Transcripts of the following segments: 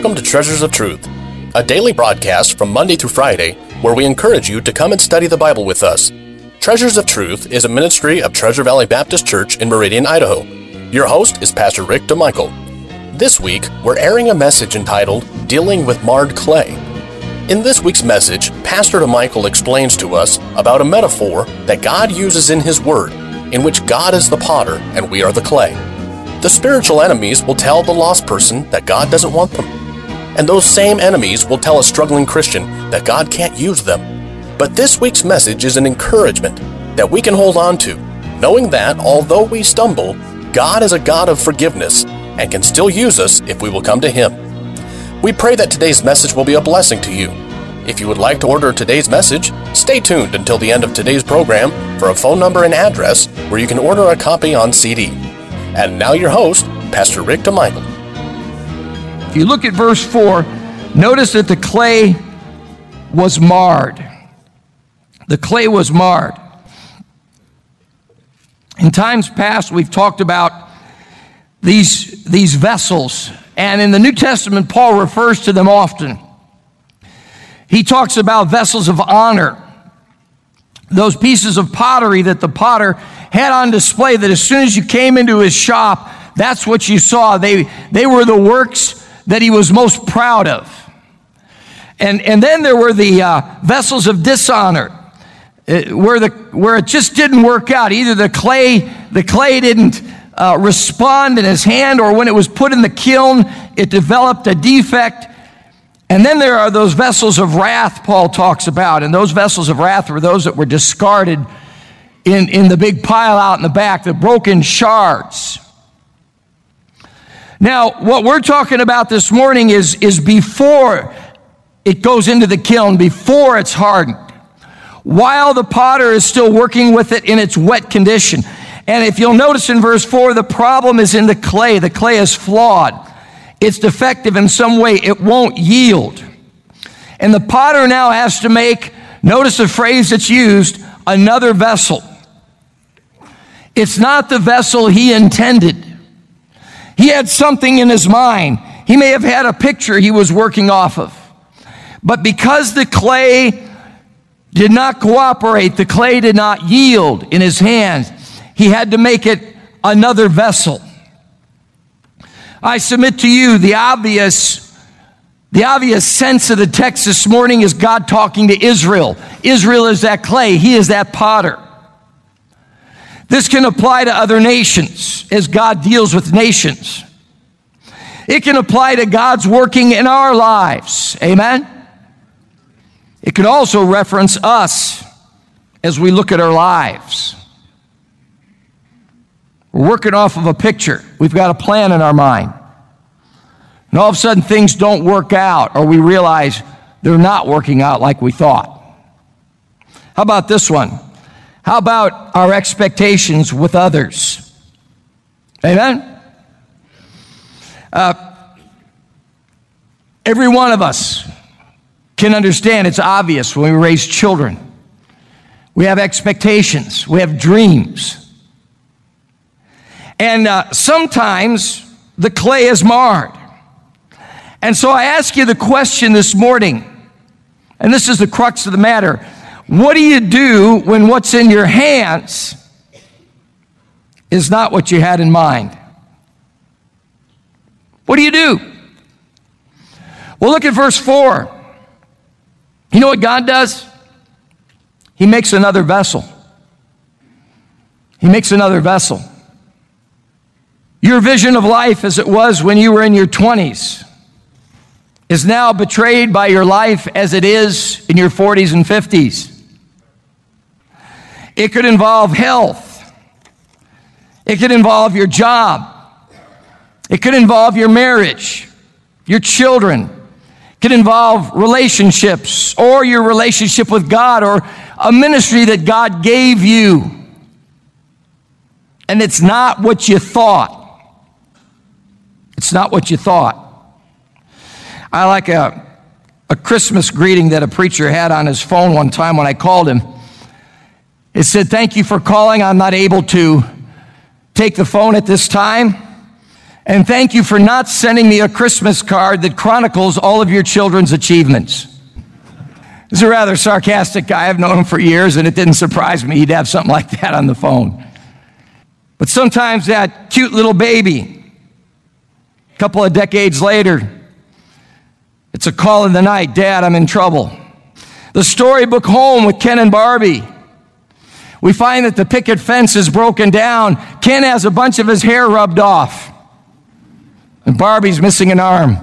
Welcome to Treasures of Truth, a daily broadcast from Monday through Friday where we encourage you to come and study the Bible with us. Treasures of Truth is a ministry of Treasure Valley Baptist Church in Meridian, Idaho. Your host is Pastor Rick DeMichael. This week, we're airing a message entitled Dealing with Marred Clay. In this week's message, Pastor DeMichael explains to us about a metaphor that God uses in His Word, in which God is the potter and we are the clay. The spiritual enemies will tell the lost person that God doesn't want them. And those same enemies will tell a struggling Christian that God can't use them. But this week's message is an encouragement that we can hold on to, knowing that although we stumble, God is a God of forgiveness and can still use us if we will come to Him. We pray that today's message will be a blessing to you. If you would like to order today's message, stay tuned until the end of today's program for a phone number and address where you can order a copy on CD. And now your host, Pastor Rick DeMichael. If you look at verse 4, notice that the clay was marred. The clay was marred. In times past, we've talked about these, these vessels, and in the New Testament, Paul refers to them often. He talks about vessels of honor, those pieces of pottery that the potter had on display that as soon as you came into his shop, that's what you saw. They, they were the works that he was most proud of. And, and then there were the uh, vessels of dishonor. Uh, where, the, where it just didn't work out. Either the clay, the clay didn't uh, respond in his hand, or when it was put in the kiln, it developed a defect. And then there are those vessels of wrath Paul talks about. And those vessels of wrath were those that were discarded in, in the big pile out in the back, the broken shards. Now, what we're talking about this morning is, is before it goes into the kiln, before it's hardened, while the potter is still working with it in its wet condition. And if you'll notice in verse 4, the problem is in the clay. The clay is flawed, it's defective in some way, it won't yield. And the potter now has to make, notice the phrase that's used, another vessel. It's not the vessel he intended. He had something in his mind. He may have had a picture he was working off of. But because the clay did not cooperate, the clay did not yield in his hands, he had to make it another vessel. I submit to you the obvious the obvious sense of the text this morning is God talking to Israel. Israel is that clay, he is that potter. This can apply to other nations as God deals with nations. It can apply to God's working in our lives. Amen? It can also reference us as we look at our lives. We're working off of a picture, we've got a plan in our mind. And all of a sudden, things don't work out, or we realize they're not working out like we thought. How about this one? How about our expectations with others? Amen? Uh, every one of us can understand it's obvious when we raise children. We have expectations, we have dreams. And uh, sometimes the clay is marred. And so I ask you the question this morning, and this is the crux of the matter what do you do when what's in your hands is not what you had in mind? What do you do? Well, look at verse 4. You know what God does? He makes another vessel. He makes another vessel. Your vision of life as it was when you were in your 20s is now betrayed by your life as it is in your 40s and 50s. It could involve health. It could involve your job. It could involve your marriage, your children. It could involve relationships or your relationship with God or a ministry that God gave you. And it's not what you thought. It's not what you thought. I like a, a Christmas greeting that a preacher had on his phone one time when I called him. It said, Thank you for calling. I'm not able to take the phone at this time. And thank you for not sending me a Christmas card that chronicles all of your children's achievements. He's a rather sarcastic guy. I've known him for years, and it didn't surprise me he'd have something like that on the phone. But sometimes that cute little baby, a couple of decades later, it's a call in the night Dad, I'm in trouble. The storybook home with Ken and Barbie. We find that the picket fence is broken down. Ken has a bunch of his hair rubbed off, and Barbie's missing an arm.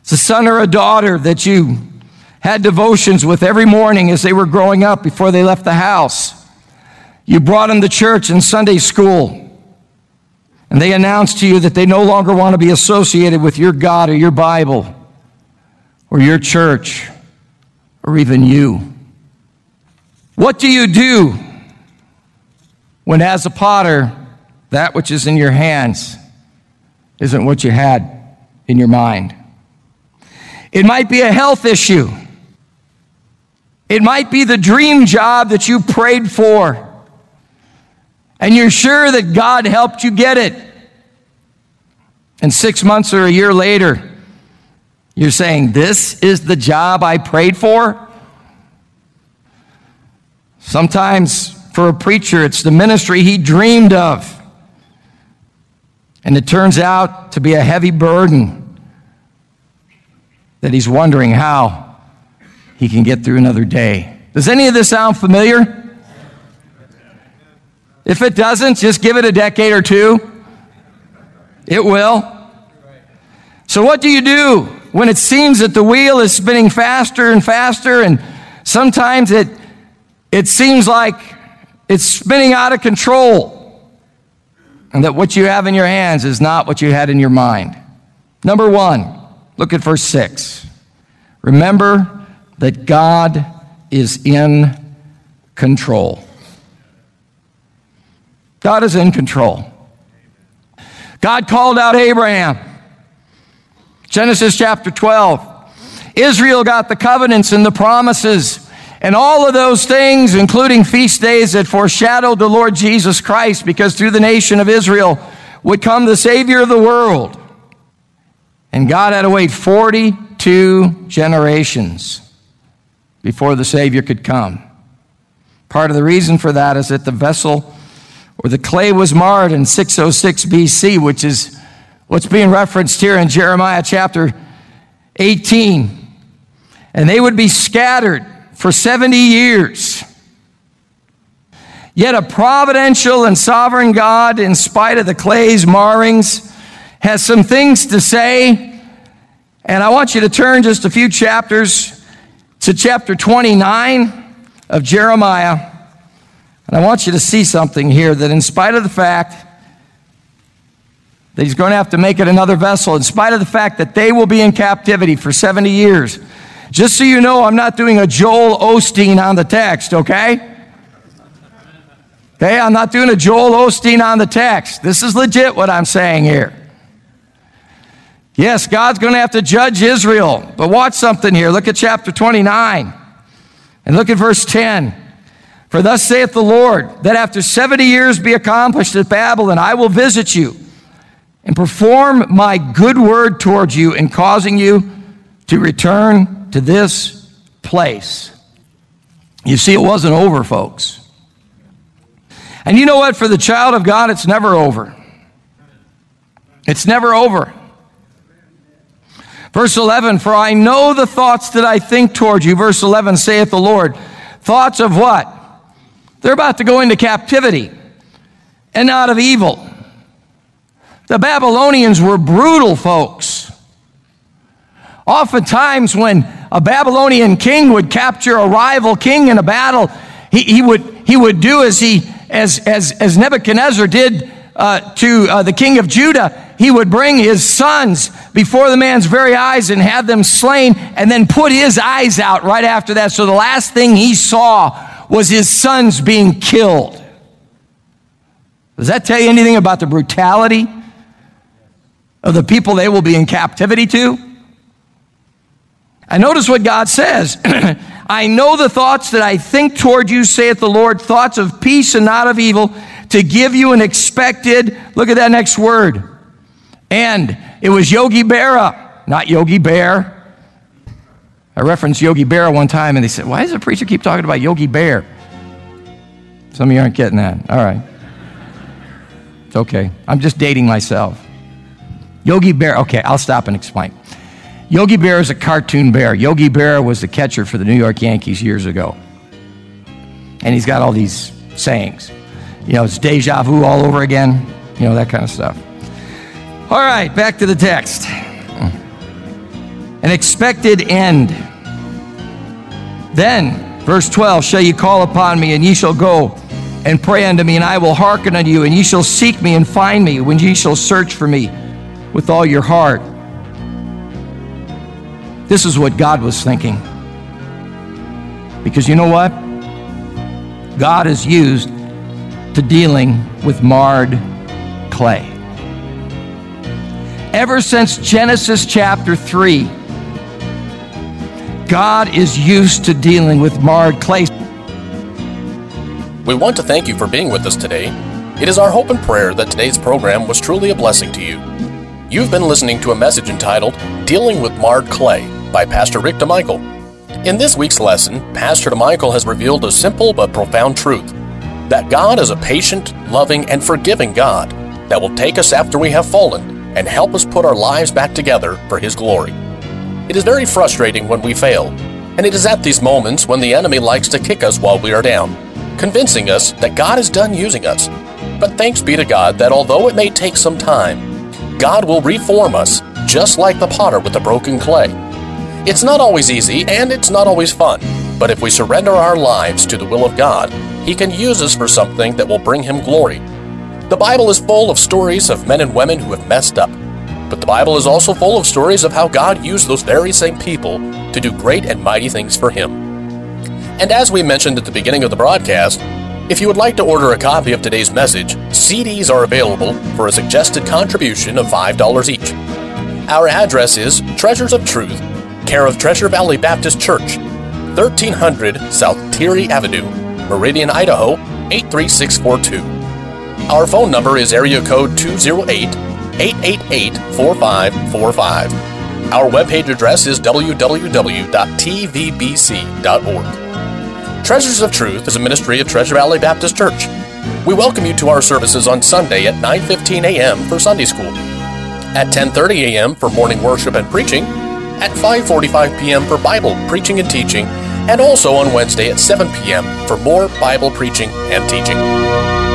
It's a son or a daughter that you had devotions with every morning as they were growing up before they left the house. You brought them to church and Sunday school. And they announced to you that they no longer want to be associated with your God or your Bible or your church or even you. What do you do when, as a potter, that which is in your hands isn't what you had in your mind? It might be a health issue. It might be the dream job that you prayed for, and you're sure that God helped you get it. And six months or a year later, you're saying, This is the job I prayed for? Sometimes for a preacher, it's the ministry he dreamed of. And it turns out to be a heavy burden that he's wondering how he can get through another day. Does any of this sound familiar? If it doesn't, just give it a decade or two. It will. So, what do you do when it seems that the wheel is spinning faster and faster, and sometimes it, it seems like it's spinning out of control, and that what you have in your hands is not what you had in your mind? Number one, look at verse 6. Remember that God is in control. God is in control. God called out Abraham. Genesis chapter 12. Israel got the covenants and the promises and all of those things, including feast days that foreshadowed the Lord Jesus Christ, because through the nation of Israel would come the Savior of the world. And God had to wait 42 generations before the Savior could come. Part of the reason for that is that the vessel or the clay was marred in 606 BC, which is what's being referenced here in Jeremiah chapter 18. And they would be scattered for 70 years. Yet a providential and sovereign God, in spite of the clay's marrings, has some things to say. And I want you to turn just a few chapters to chapter 29 of Jeremiah. And I want you to see something here that, in spite of the fact that he's going to have to make it another vessel, in spite of the fact that they will be in captivity for 70 years, just so you know, I'm not doing a Joel Osteen on the text, okay? Okay, I'm not doing a Joel Osteen on the text. This is legit what I'm saying here. Yes, God's going to have to judge Israel. But watch something here. Look at chapter 29 and look at verse 10. For thus saith the Lord, that after 70 years be accomplished at Babylon, I will visit you and perform my good word towards you in causing you to return to this place. You see, it wasn't over, folks. And you know what? For the child of God, it's never over. It's never over. Verse 11, for I know the thoughts that I think toward you. Verse 11, saith the Lord. Thoughts of what? They're about to go into captivity and not of evil. The Babylonians were brutal folks. Oftentimes, when a Babylonian king would capture a rival king in a battle, he, he, would, he would do as, he, as, as, as Nebuchadnezzar did uh, to uh, the king of Judah he would bring his sons before the man's very eyes and have them slain and then put his eyes out right after that. So the last thing he saw was his sons being killed. Does that tell you anything about the brutality of the people they will be in captivity to? I notice what God says. I know the thoughts that I think toward you, saith the Lord, thoughts of peace and not of evil, to give you an expected, look at that next word, And it was Yogi Berra, not Yogi Bear. I referenced Yogi Berra one time and they said, Why does the preacher keep talking about Yogi Bear? Some of you aren't getting that. All right. It's okay. I'm just dating myself. Yogi Bear, okay, I'll stop and explain. Yogi Bear is a cartoon bear. Yogi Berra was the catcher for the New York Yankees years ago. And he's got all these sayings. You know, it's deja vu all over again, you know, that kind of stuff. All right, back to the text. An expected end. Then, verse 12, shall you call upon me, and ye shall go and pray unto me, and I will hearken unto you, and ye shall seek me and find me when ye shall search for me with all your heart. This is what God was thinking. Because you know what? God is used to dealing with marred clay. Ever since Genesis chapter 3, God is used to dealing with marred clay. We want to thank you for being with us today. It is our hope and prayer that today's program was truly a blessing to you. You've been listening to a message entitled Dealing with Marred Clay by Pastor Rick DeMichael. In this week's lesson, Pastor DeMichael has revealed a simple but profound truth that God is a patient, loving, and forgiving God that will take us after we have fallen and help us put our lives back together for His glory. It is very frustrating when we fail, and it is at these moments when the enemy likes to kick us while we are down, convincing us that God is done using us. But thanks be to God that although it may take some time, God will reform us just like the potter with the broken clay. It's not always easy and it's not always fun, but if we surrender our lives to the will of God, He can use us for something that will bring Him glory. The Bible is full of stories of men and women who have messed up, but the Bible is also full of stories of how God used those very same people to do great and mighty things for Him. And as we mentioned at the beginning of the broadcast, if you would like to order a copy of today's message, CDs are available for a suggested contribution of $5 each. Our address is Treasures of Truth, care of Treasure Valley Baptist Church, 1300 South Teare Avenue, Meridian, Idaho 83642. Our phone number is area code 208 888 4545. Our webpage address is www.tvbc.org. Treasures of Truth is a ministry of Treasure Valley Baptist Church. We welcome you to our services on Sunday at 9:15 a.m. for Sunday school, at 10:30 a.m. for morning worship and preaching, at 5:45 p.m. for Bible preaching and teaching, and also on Wednesday at 7 p.m. for more Bible preaching and teaching.